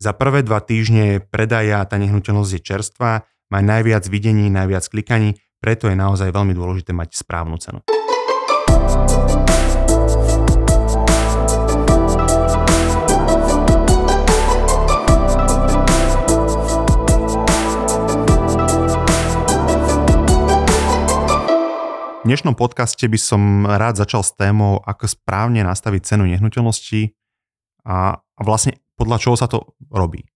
Za prvé dva týždne predaja tá nehnuteľnosť je čerstvá, má najviac videní, najviac klikaní, preto je naozaj veľmi dôležité mať správnu cenu. V dnešnom podcaste by som rád začal s témou, ako správne nastaviť cenu nehnuteľnosti a, vlastne podľa čoho sa to robí.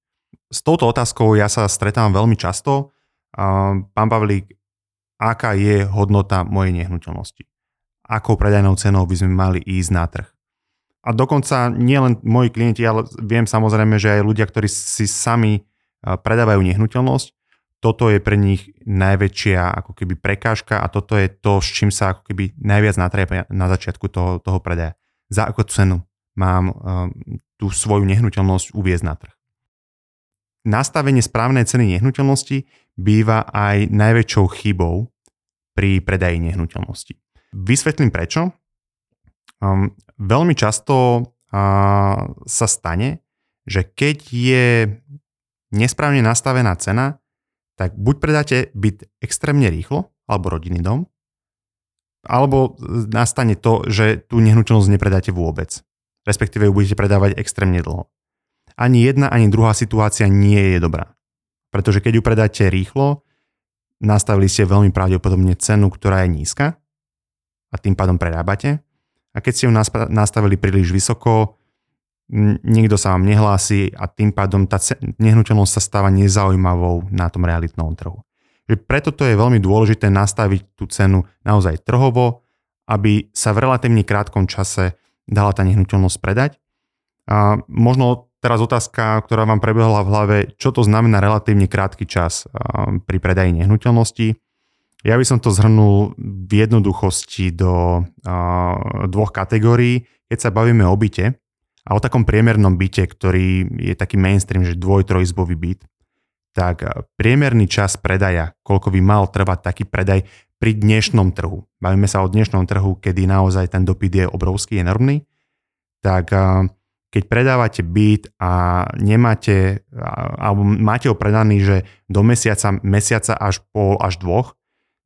S touto otázkou ja sa stretám veľmi často. Pán Pavlík, aká je hodnota mojej nehnuteľnosti? Akou predajnou cenou by sme mali ísť na trh? A dokonca nie len moji klienti, ale viem samozrejme, že aj ľudia, ktorí si sami predávajú nehnuteľnosť, toto je pre nich najväčšia ako keby prekážka a toto je to, s čím sa ako keby najviac natriepia na začiatku toho, toho predaja. Za akú cenu mám um, tú svoju nehnuteľnosť uviezť na trh. Nastavenie správnej ceny nehnuteľnosti býva aj najväčšou chybou pri predaji nehnuteľnosti. Vysvetlím prečo. Um, veľmi často uh, sa stane, že keď je nesprávne nastavená cena, tak buď predáte byt extrémne rýchlo, alebo rodinný dom, alebo nastane to, že tú nehnuteľnosť nepredáte vôbec. Respektíve ju budete predávať extrémne dlho. Ani jedna, ani druhá situácia nie je dobrá. Pretože keď ju predáte rýchlo, nastavili ste veľmi pravdepodobne cenu, ktorá je nízka a tým pádom prerábate. A keď ste ju nastavili príliš vysoko, nikto sa vám nehlási a tým pádom tá nehnuteľnosť sa stáva nezaujímavou na tom realitnom trhu. Preto to je veľmi dôležité nastaviť tú cenu naozaj trhovo, aby sa v relatívne krátkom čase dala tá nehnuteľnosť predať. A možno teraz otázka, ktorá vám prebehla v hlave, čo to znamená relatívne krátky čas pri predaji nehnuteľnosti. Ja by som to zhrnul v jednoduchosti do dvoch kategórií. Keď sa bavíme o byte, a o takom priemernom byte, ktorý je taký mainstream, že dvoj, trojizbový byt, tak priemerný čas predaja, koľko by mal trvať taký predaj pri dnešnom trhu. Bavíme sa o dnešnom trhu, kedy naozaj ten dopyt je obrovský, enormný. Tak keď predávate byt a nemáte, alebo máte ho predaný, že do mesiaca, mesiaca až pol, až dvoch,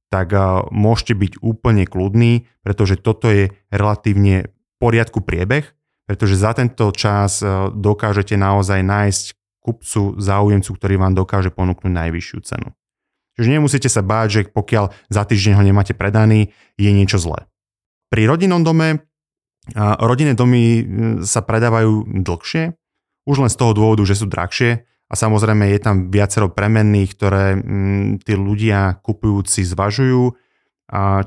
tak môžete byť úplne kľudní, pretože toto je relatívne poriadku priebeh pretože za tento čas dokážete naozaj nájsť kupcu, záujemcu, ktorý vám dokáže ponúknuť najvyššiu cenu. Čiže nemusíte sa báť, že pokiaľ za týždeň ho nemáte predaný, je niečo zlé. Pri rodinnom dome rodinné domy sa predávajú dlhšie, už len z toho dôvodu, že sú drahšie a samozrejme je tam viacero premenných, ktoré tí ľudia kupujúci zvažujú,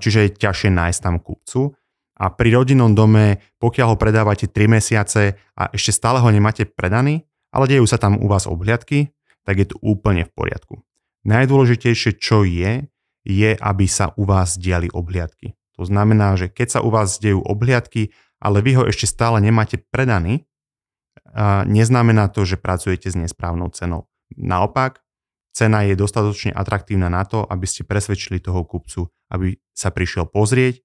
čiže je ťažšie nájsť tam kupcu. A pri rodinnom dome, pokiaľ ho predávate 3 mesiace a ešte stále ho nemáte predaný, ale dejú sa tam u vás obhliadky, tak je to úplne v poriadku. Najdôležitejšie, čo je, je, aby sa u vás diali obhliadky. To znamená, že keď sa u vás dejú obhliadky, ale vy ho ešte stále nemáte predaný, neznamená to, že pracujete s nesprávnou cenou. Naopak, cena je dostatočne atraktívna na to, aby ste presvedčili toho kupcu, aby sa prišiel pozrieť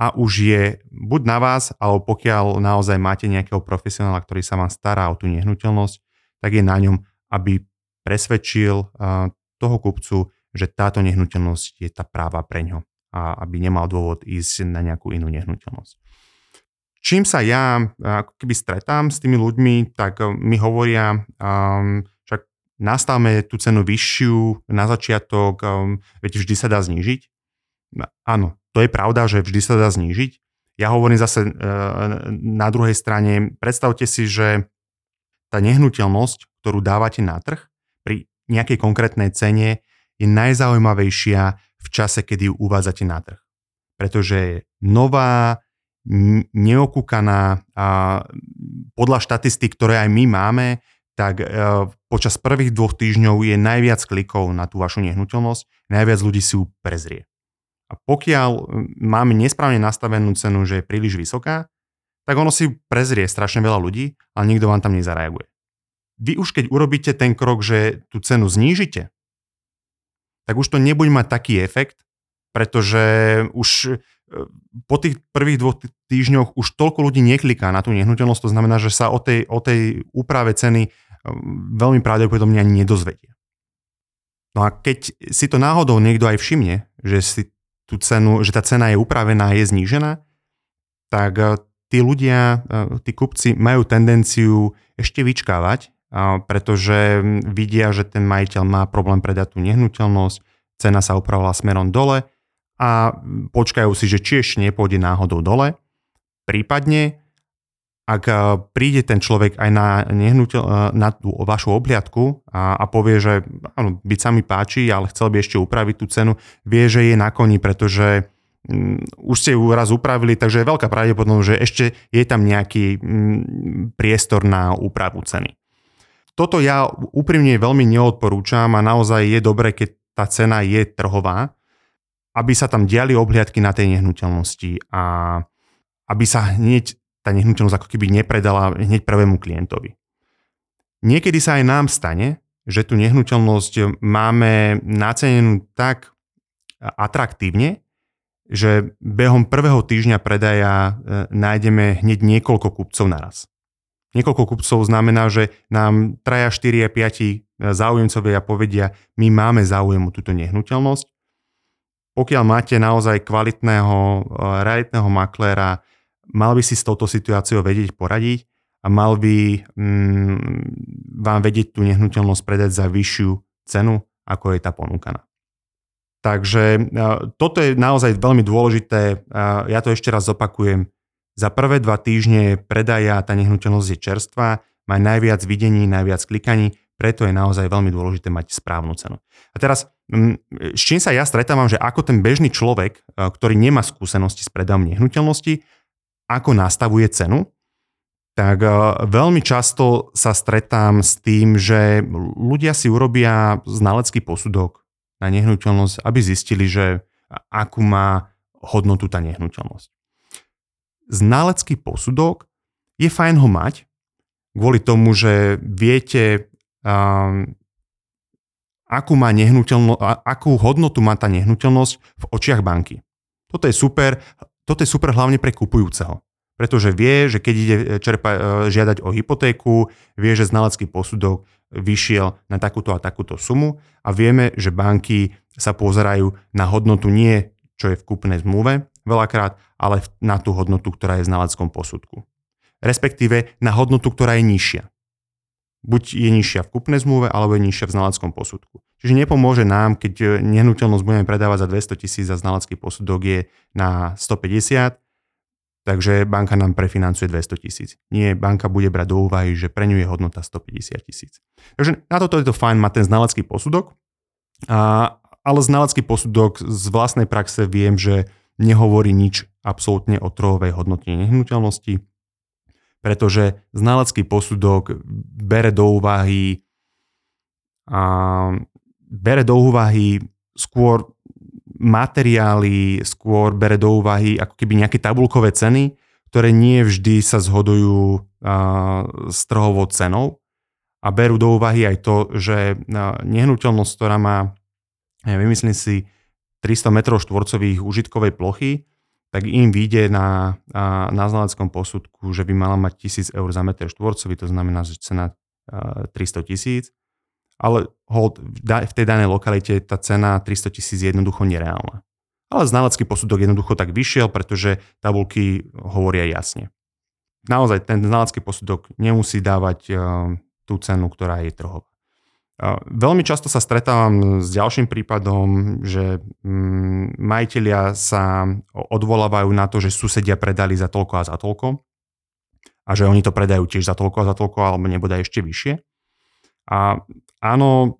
a už je buď na vás, alebo pokiaľ naozaj máte nejakého profesionála, ktorý sa vám stará o tú nehnuteľnosť, tak je na ňom, aby presvedčil toho kupcu, že táto nehnuteľnosť je tá práva pre ňo a aby nemal dôvod ísť na nejakú inú nehnuteľnosť. Čím sa ja keby stretám s tými ľuďmi, tak mi hovoria, um, však nastavme tú cenu vyššiu na začiatok, um, veď vždy sa dá znížiť. Áno, to je pravda, že vždy sa dá znížiť. Ja hovorím zase e, na druhej strane, predstavte si, že tá nehnuteľnosť, ktorú dávate na trh nejakej konkrétnej cene je najzaujímavejšia v čase, kedy ju uvádzate na trh. Pretože je nová, neokúkaná a podľa štatistík, ktoré aj my máme, tak e, počas prvých dvoch týždňov je najviac klikov na tú vašu nehnuteľnosť, najviac ľudí si ju prezrie. A pokiaľ máme nesprávne nastavenú cenu, že je príliš vysoká, tak ono si prezrie strašne veľa ľudí, ale nikto vám tam nezareaguje. Vy už keď urobíte ten krok, že tú cenu znížite, tak už to nebude mať taký efekt, pretože už e, po tých prvých dvoch týždňoch už toľko ľudí nekliká na tú nehnuteľnosť, to znamená, že sa o tej, o tej úprave ceny veľmi pravdepodobne ani nedozvedie. No a keď si to náhodou niekto aj všimne, že, si tú cenu, že tá cena je upravená je znížená, tak e, tí ľudia, e, tí kupci majú tendenciu ešte vyčkávať, pretože vidia, že ten majiteľ má problém predať tú nehnuteľnosť, cena sa upravila smerom dole a počkajú si, že či ešte nepôjde náhodou dole. Prípadne ak eh, príde ten človek aj na, nehnuteľ, eh, na tú vašu obliadku a, a povie, že áno, byť sa mi páči, ale chcel by ešte upraviť tú cenu, vie, že je na koni, pretože um, už ste ju raz upravili, takže je veľká pravdepodobnosť, že ešte je tam nejaký priestor na úpravu ceny. Toto ja úprimne veľmi neodporúčam a naozaj je dobré, keď tá cena je trhová, aby sa tam diali obhliadky na tej nehnuteľnosti a aby sa hneď tá nehnuteľnosť ako keby nepredala hneď prvému klientovi. Niekedy sa aj nám stane, že tú nehnuteľnosť máme nacenenú tak atraktívne, že behom prvého týždňa predaja e, nájdeme hneď niekoľko kupcov naraz. Niekoľko kupcov znamená, že nám traja, 4 a 5 záujemcovia povedia, my máme záujem o túto nehnuteľnosť. Pokiaľ máte naozaj kvalitného, e, realitného makléra, mal by si s touto situáciou vedieť poradiť a mal by mm, vám vedieť tú nehnuteľnosť predať za vyššiu cenu, ako je tá ponúkaná. Takže toto je naozaj veľmi dôležité. Ja to ešte raz zopakujem. Za prvé dva týždne predaja tá nehnuteľnosť je čerstvá, má najviac videní, najviac klikaní, preto je naozaj veľmi dôležité mať správnu cenu. A teraz, mm, s čím sa ja stretávam, že ako ten bežný človek, ktorý nemá skúsenosti s predajom nehnuteľnosti, ako nastavuje cenu, tak e, veľmi často sa stretám s tým, že ľudia si urobia znalecký posudok na nehnuteľnosť, aby zistili, že akú má hodnotu tá nehnuteľnosť. Znalecký posudok je fajn ho mať, kvôli tomu, že viete, um, akú, má akú hodnotu má tá nehnuteľnosť v očiach banky. Toto je super, toto je super hlavne pre kupujúceho. Pretože vie, že keď ide čerpa, e, žiadať o hypotéku, vie, že znalecký posudok vyšiel na takúto a takúto sumu a vieme, že banky sa pozerajú na hodnotu nie, čo je v kúpnej zmluve veľakrát, ale na tú hodnotu, ktorá je v znaleckom posudku. Respektíve na hodnotu, ktorá je nižšia. Buď je nižšia v kúpnej zmluve, alebo je nižšia v znaleckom posudku. Čiže nepomôže nám, keď e, nehnuteľnosť budeme predávať za 200 tisíc a znalecký posudok je na 150, takže banka nám prefinancuje 200 tisíc. Nie, banka bude brať do úvahy, že pre ňu je hodnota 150 tisíc. Takže na toto je to fajn mať ten znalecký posudok, a, ale znalecký posudok z vlastnej praxe viem, že nehovorí nič absolútne o trhovej hodnote nehnuteľnosti, pretože znalecký posudok bere do úvahy a bere do úvahy skôr materiály, skôr bere do úvahy ako keby nejaké tabulkové ceny, ktoré nie vždy sa zhodujú s trhovou cenou. A berú do úvahy aj to, že nehnuteľnosť, ktorá má, ja vymyslím si, 300 m štvorcových užitkovej plochy, tak im vyjde na, na znaleckom posudku, že by mala mať 1000 eur za meter štvorcový, to znamená, že cena 300 tisíc ale hold, v tej danej lokalite tá cena 300 tisíc je jednoducho nereálna. Ale znalecký posudok jednoducho tak vyšiel, pretože tabulky hovoria jasne. Naozaj ten znalecký posudok nemusí dávať tú cenu, ktorá je trhová. Veľmi často sa stretávam s ďalším prípadom, že um, majiteľia sa odvolávajú na to, že susedia predali za toľko a za toľko a že oni to predajú tiež za toľko a za toľko alebo nebude ešte vyššie. A áno,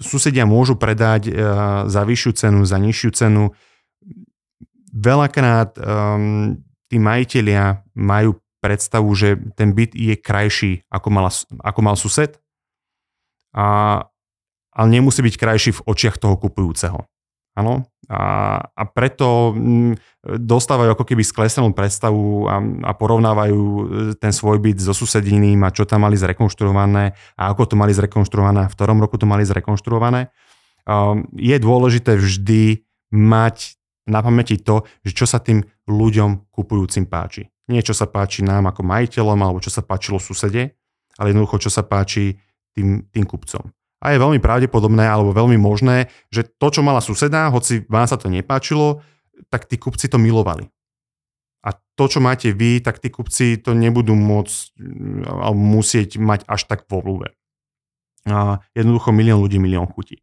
susedia môžu predať uh, za vyššiu cenu, za nižšiu cenu. Veľakrát um, tí majiteľia majú predstavu, že ten byt je krajší, ako, mala, ako mal sused, a, ale nemusí byť krajší v očiach toho kupujúceho. Áno? A, a preto mm, dostávajú ako keby sklesenú predstavu a, a porovnávajú e, ten svoj byt so susediným a čo tam mali zrekonštruované a ako to mali zrekonštruované, v ktorom roku to mali zrekonštruované. A, je dôležité vždy mať na pamäti to, že čo sa tým ľuďom kupujúcim páči. Nie čo sa páči nám ako majiteľom alebo čo sa páčilo susede, ale jednoducho, čo sa páči tým, tým kupcom. A je veľmi pravdepodobné alebo veľmi možné, že to, čo mala suseda, hoci vám sa to nepáčilo, tak tí kupci to milovali. A to, čo máte vy, tak tí kupci to nebudú môcť alebo musieť mať až tak vo vľúbe. A jednoducho milión ľudí, milión chutí.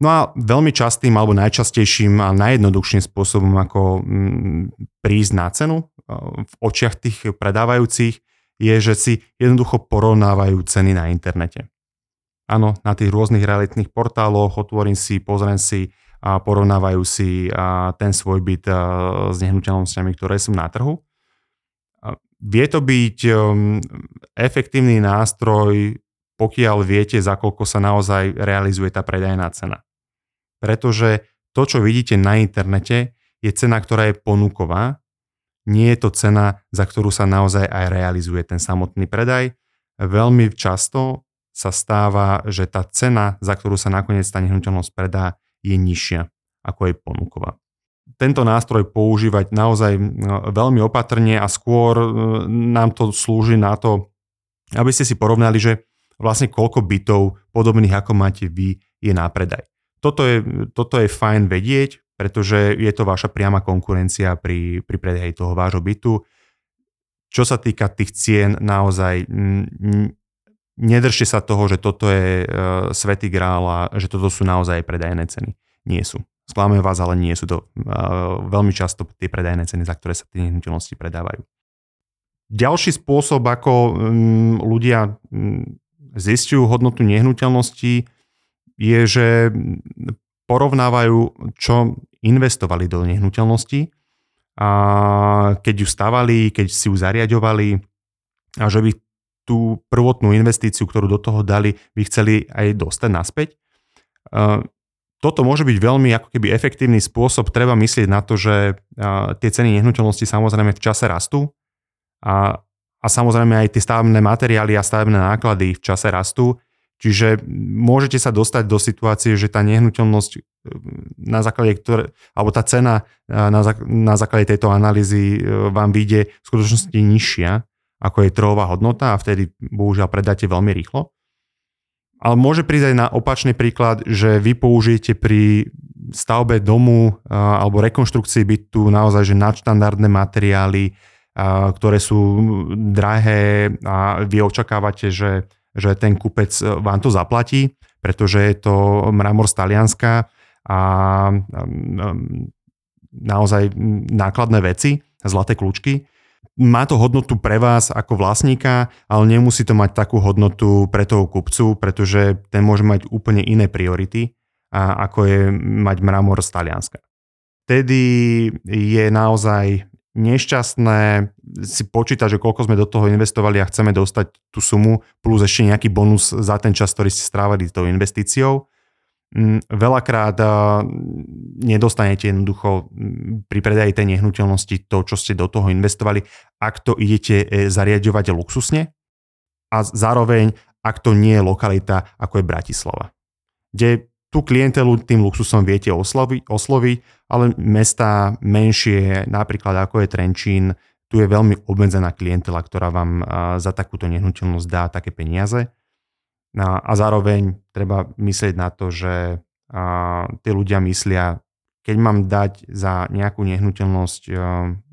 No a veľmi častým alebo najčastejším a najjednoduchším spôsobom, ako mm, prísť na cenu v očiach tých predávajúcich, je, že si jednoducho porovnávajú ceny na internete. Áno, na tých rôznych realitných portáloch otvorím si, pozriem si a porovnávajú si a ten svoj byt a, s nehnuteľnosťami, ktoré sú na trhu. A vie to byť um, efektívny nástroj, pokiaľ viete, za koľko sa naozaj realizuje tá predajná cena. Pretože to, čo vidíte na internete, je cena, ktorá je ponuková, nie je to cena, za ktorú sa naozaj aj realizuje ten samotný predaj. Veľmi často sa stáva, že tá cena, za ktorú sa nakoniec tá nehnuteľnosť predá, je nižšia ako je ponuková. Tento nástroj používať naozaj veľmi opatrne a skôr nám to slúži na to, aby ste si porovnali, že vlastne koľko bytov podobných ako máte vy je na predaj. Toto je, toto je fajn vedieť, pretože je to vaša priama konkurencia pri, pri predaji toho vášho bytu. Čo sa týka tých cien, naozaj nedržte sa toho, že toto je uh, svetý grál a že toto sú naozaj predajné ceny. Nie sú. Skláme vás, ale nie sú to uh, veľmi často tie predajné ceny, za ktoré sa tie nehnuteľnosti predávajú. Ďalší spôsob, ako um, ľudia um, zistujú hodnotu nehnuteľnosti, je, že porovnávajú, čo investovali do nehnuteľnosti, a keď ju stavali, keď si ju zariadovali a že by tú prvotnú investíciu, ktorú do toho dali, by chceli aj dostať naspäť. Toto môže byť veľmi ako keby efektívny spôsob. Treba myslieť na to, že tie ceny nehnuteľnosti samozrejme v čase rastú a, a samozrejme aj tie stavebné materiály a stavebné náklady v čase rastú. Čiže môžete sa dostať do situácie, že tá nehnuteľnosť na základe ktoré, alebo tá cena na, na základe tejto analýzy vám vyjde v skutočnosti nižšia, ako je trhová hodnota a vtedy bohužiaľ predáte veľmi rýchlo. Ale môže prísť aj na opačný príklad, že vy použijete pri stavbe domu alebo rekonštrukcii bytu naozaj že nadštandardné materiály, ktoré sú drahé a vy očakávate, že, že ten kupec vám to zaplatí, pretože je to mramor z Talianska a naozaj nákladné veci, zlaté kľúčky má to hodnotu pre vás ako vlastníka, ale nemusí to mať takú hodnotu pre toho kupcu, pretože ten môže mať úplne iné priority, ako je mať mramor z Talianska. Tedy je naozaj nešťastné si počítať, že koľko sme do toho investovali a chceme dostať tú sumu plus ešte nejaký bonus za ten čas, ktorý ste strávali tou investíciou veľakrát nedostanete jednoducho mm, pri predaji tej nehnuteľnosti to, čo ste do toho investovali, ak to idete e, zariadovať luxusne a zároveň, ak to nie je lokalita, ako je Bratislava. Kde tú klientelu tým luxusom viete osloviť, osloviť, ale mesta menšie, napríklad ako je Trenčín, tu je veľmi obmedzená klientela, ktorá vám za takúto nehnuteľnosť dá také peniaze a, a zároveň treba myslieť na to, že a, tí ľudia myslia, keď mám dať za nejakú nehnuteľnosť a,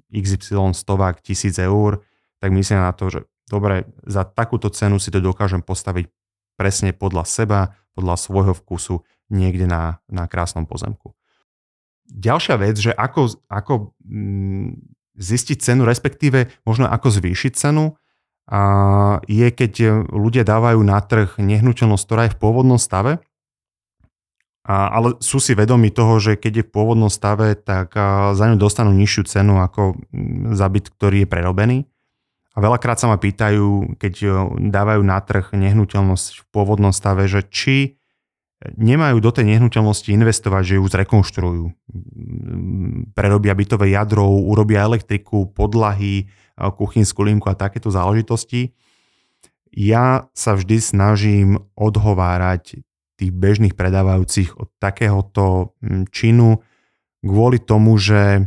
XY stovák tisíc eur, tak myslia na to, že dobre, za takúto cenu si to dokážem postaviť presne podľa seba, podľa svojho vkusu niekde na, na krásnom pozemku. Ďalšia vec, že ako, ako mm, zistiť cenu, respektíve možno ako zvýšiť cenu, je, keď ľudia dávajú na trh nehnuteľnosť, ktorá je v pôvodnom stave, ale sú si vedomi toho, že keď je v pôvodnom stave, tak za ňu dostanú nižšiu cenu ako za byt, ktorý je prerobený. A veľakrát sa ma pýtajú, keď dávajú na trh nehnuteľnosť v pôvodnom stave, že či nemajú do tej nehnuteľnosti investovať, že ju zrekonštruujú. Prerobia bytové jadro, urobia elektriku, podlahy, kuchynskú linku a takéto záležitosti. Ja sa vždy snažím odhovárať tých bežných predávajúcich od takéhoto mm, činu kvôli tomu, že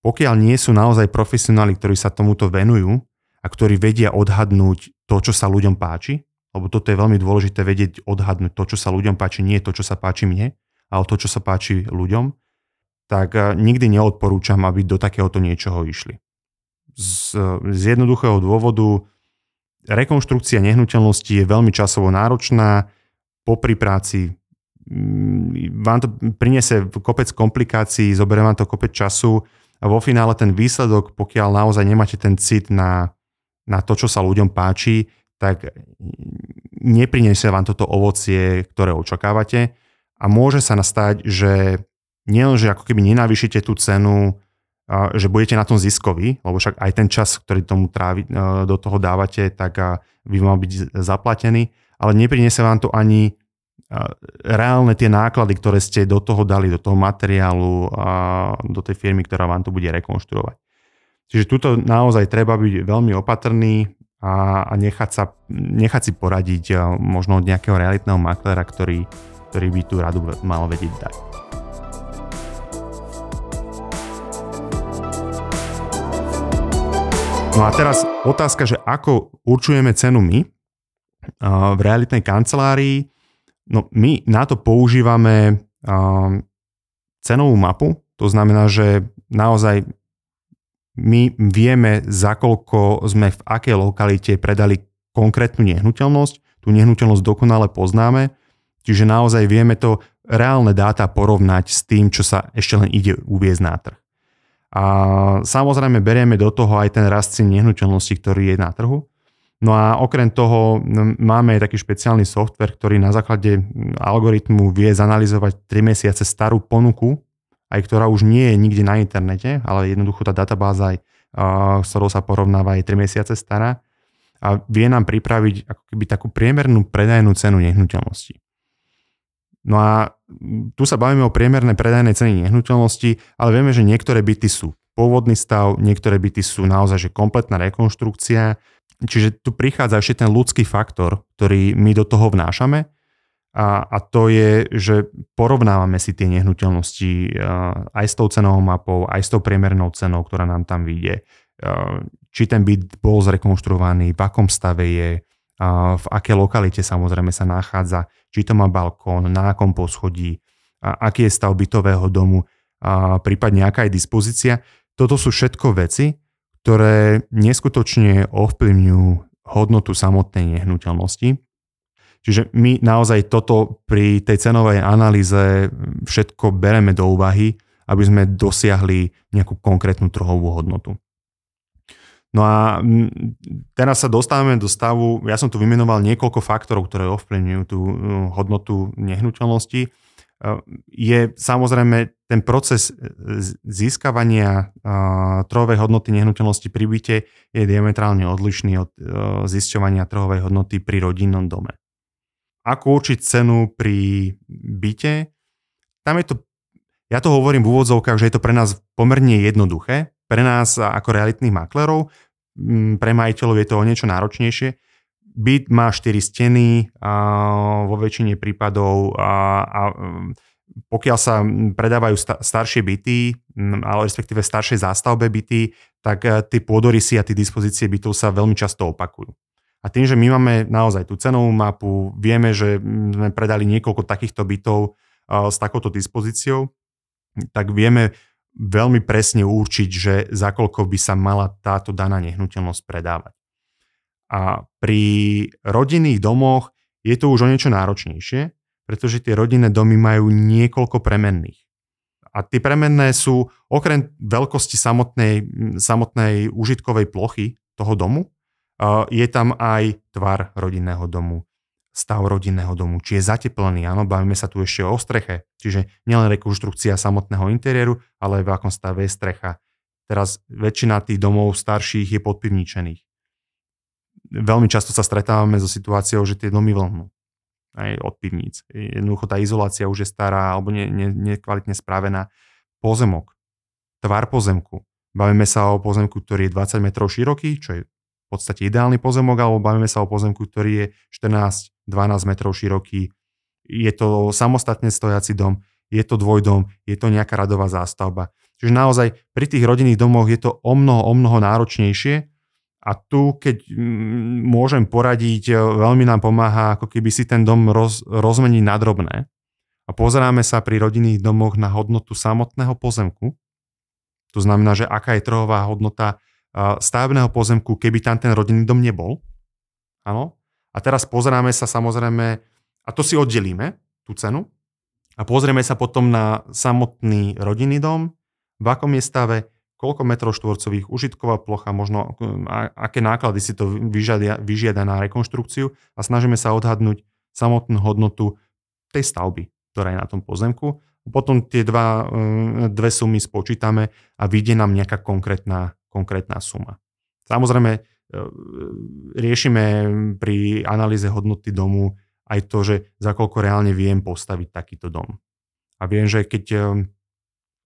pokiaľ nie sú naozaj profesionáli, ktorí sa tomuto venujú a ktorí vedia odhadnúť to, čo sa ľuďom páči, lebo toto je veľmi dôležité vedieť odhadnúť to, čo sa ľuďom páči, nie to, čo sa páči mne, ale to, čo sa páči ľuďom, tak eh, nikdy neodporúčam, aby do takéhoto niečoho išli. Z, z jednoduchého dôvodu rekonštrukcia nehnuteľnosti je veľmi časovo náročná, popri práci mm, vám to priniesie kopec komplikácií, zoberie vám to kopec času a vo finále ten výsledok, pokiaľ naozaj nemáte ten cit na, na to, čo sa ľuďom páči, tak nepriniesie vám toto ovocie, ktoré očakávate. A môže sa nastať, že nielen, že ako keby nenavýšite tú cenu, že budete na tom ziskoví, lebo však aj ten čas, ktorý tomu trávi, do toho dávate, tak by mal byť zaplatený, ale nepriniesie vám to ani reálne tie náklady, ktoré ste do toho dali, do toho materiálu, do tej firmy, ktorá vám to bude rekonštruovať. Čiže tuto naozaj treba byť veľmi opatrný, a, a nechať, sa, nechať si poradiť možno od nejakého realitného maklera, ktorý, ktorý by tú radu mal vedieť dať. No a teraz otázka, že ako určujeme cenu my v realitnej kancelárii. No my na to používame cenovú mapu, to znamená, že naozaj my vieme, za koľko sme v akej lokalite predali konkrétnu nehnuteľnosť. Tú nehnuteľnosť dokonale poznáme, čiže naozaj vieme to reálne dáta porovnať s tým, čo sa ešte len ide uviezť na trh. A samozrejme berieme do toho aj ten rast cien nehnuteľnosti, ktorý je na trhu. No a okrem toho máme taký špeciálny software, ktorý na základe algoritmu vie zanalizovať 3 mesiace starú ponuku aj ktorá už nie je nikde na internete, ale jednoducho tá databáza, aj, s ktorou sa porovnáva aj 3 mesiace stará a vie nám pripraviť ako keby takú priemernú predajnú cenu nehnuteľnosti. No a tu sa bavíme o priemernej predajnej ceny nehnuteľnosti, ale vieme, že niektoré byty sú pôvodný stav, niektoré byty sú naozaj že kompletná rekonštrukcia, čiže tu prichádza ešte ten ľudský faktor, ktorý my do toho vnášame. A, a to je, že porovnávame si tie nehnuteľnosti aj s tou cenovou mapou, aj s tou priemernou cenou, ktorá nám tam vyjde. Či ten byt bol zrekonštruovaný, v akom stave je, v aké lokalite samozrejme sa nachádza, či to má balkón, na akom poschodí, aký je stav bytového domu, prípadne aká je dispozícia. Toto sú všetko veci, ktoré neskutočne ovplyvňujú hodnotu samotnej nehnuteľnosti Čiže my naozaj toto pri tej cenovej analýze všetko bereme do úvahy, aby sme dosiahli nejakú konkrétnu trhovú hodnotu. No a teraz sa dostávame do stavu, ja som tu vymenoval niekoľko faktorov, ktoré ovplyvňujú tú no, hodnotu nehnuteľnosti. Je samozrejme ten proces získavania trhovej hodnoty nehnuteľnosti pri byte je diametrálne odlišný od zisťovania trhovej hodnoty pri rodinnom dome ako určiť cenu pri byte. Tam je to, ja to hovorím v úvodzovkách, že je to pre nás pomerne jednoduché. Pre nás ako realitných maklerov, pre majiteľov je to o niečo náročnejšie. Byt má 4 steny vo väčšine prípadov a, a pokiaľ sa predávajú staršie byty, ale respektíve staršie zástavbe byty, tak e, tie pôdorysy a tie dispozície bytov sa veľmi často opakujú. A tým, že my máme naozaj tú cenovú mapu, vieme, že sme predali niekoľko takýchto bytov s takouto dispozíciou, tak vieme veľmi presne určiť, že za koľko by sa mala táto daná nehnuteľnosť predávať. A pri rodinných domoch je to už o niečo náročnejšie, pretože tie rodinné domy majú niekoľko premenných. A tie premenné sú okrem veľkosti samotnej, samotnej užitkovej plochy toho domu, je tam aj tvar rodinného domu, stav rodinného domu, či je zateplený, áno, bavíme sa tu ešte o streche, čiže nielen rekonštrukcia samotného interiéru, ale v akom stave je strecha. Teraz väčšina tých domov starších je podpivničených. Veľmi často sa stretávame so situáciou, že tie domy vlhnú aj od pivníc. Jednoducho tá izolácia už je stará alebo nekvalitne ne, spravená. Pozemok, tvar pozemku. Bavíme sa o pozemku, ktorý je 20 metrov široký, čo je podstate ideálny pozemok, alebo bavíme sa o pozemku, ktorý je 14-12 metrov široký. Je to samostatne stojaci dom, je to dvojdom, je to nejaká radová zástavba. Čiže naozaj pri tých rodinných domoch je to o mnoho, o mnoho náročnejšie A tu, keď mm, môžem poradiť, veľmi nám pomáha ako keby si ten dom roz, rozmeniť na drobné. A pozeráme sa pri rodinných domoch na hodnotu samotného pozemku. To znamená, že aká je trhová hodnota stavebného pozemku, keby tam ten rodinný dom nebol. Áno. A teraz pozeráme sa samozrejme, a to si oddelíme, tú cenu, a pozrieme sa potom na samotný rodinný dom, v akom je stave, koľko metrov štvorcových, užitková plocha, možno aké náklady si to vyžiada, vyžiada na rekonštrukciu a snažíme sa odhadnúť samotnú hodnotu tej stavby, ktorá je na tom pozemku. Potom tie dva, e, dve sumy spočítame a vyjde nám nejaká konkrétna, konkrétna suma. Samozrejme, e, riešime pri analýze hodnoty domu aj to, že za koľko reálne viem postaviť takýto dom. A viem, že keď e,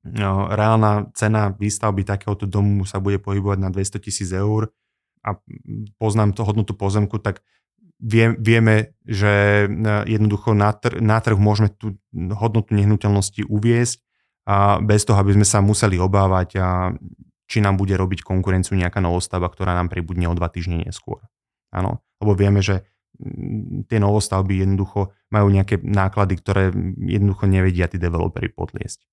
No, reálna cena výstavby takéhoto domu sa bude pohybovať na 200 tisíc eur a poznám to hodnotu pozemku, tak vie, vieme, že e, jednoducho na, tr- na trh môžeme tú hodnotu nehnuteľnosti uviesť a bez toho, aby sme sa museli obávať, a či nám bude robiť konkurenciu nejaká novostavba, ktorá nám pribudne o dva týždne neskôr. Áno, lebo vieme, že tie novostavby jednoducho majú nejaké náklady, ktoré jednoducho nevedia tí developeri podliesť.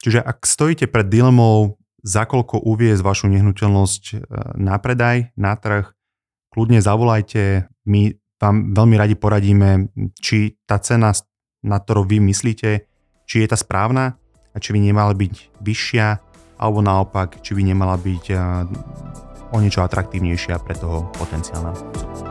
Čiže ak stojíte pred dilemou, za koľko uviezť vašu nehnuteľnosť e, na predaj, na trh, kľudne zavolajte, my vám veľmi radi poradíme, či tá cena, na ktorú vy myslíte, či je tá správna a či by nemala byť vyššia, alebo naopak, či by nemala byť e, o niečo atraktívnejšia pre toho potenciálneho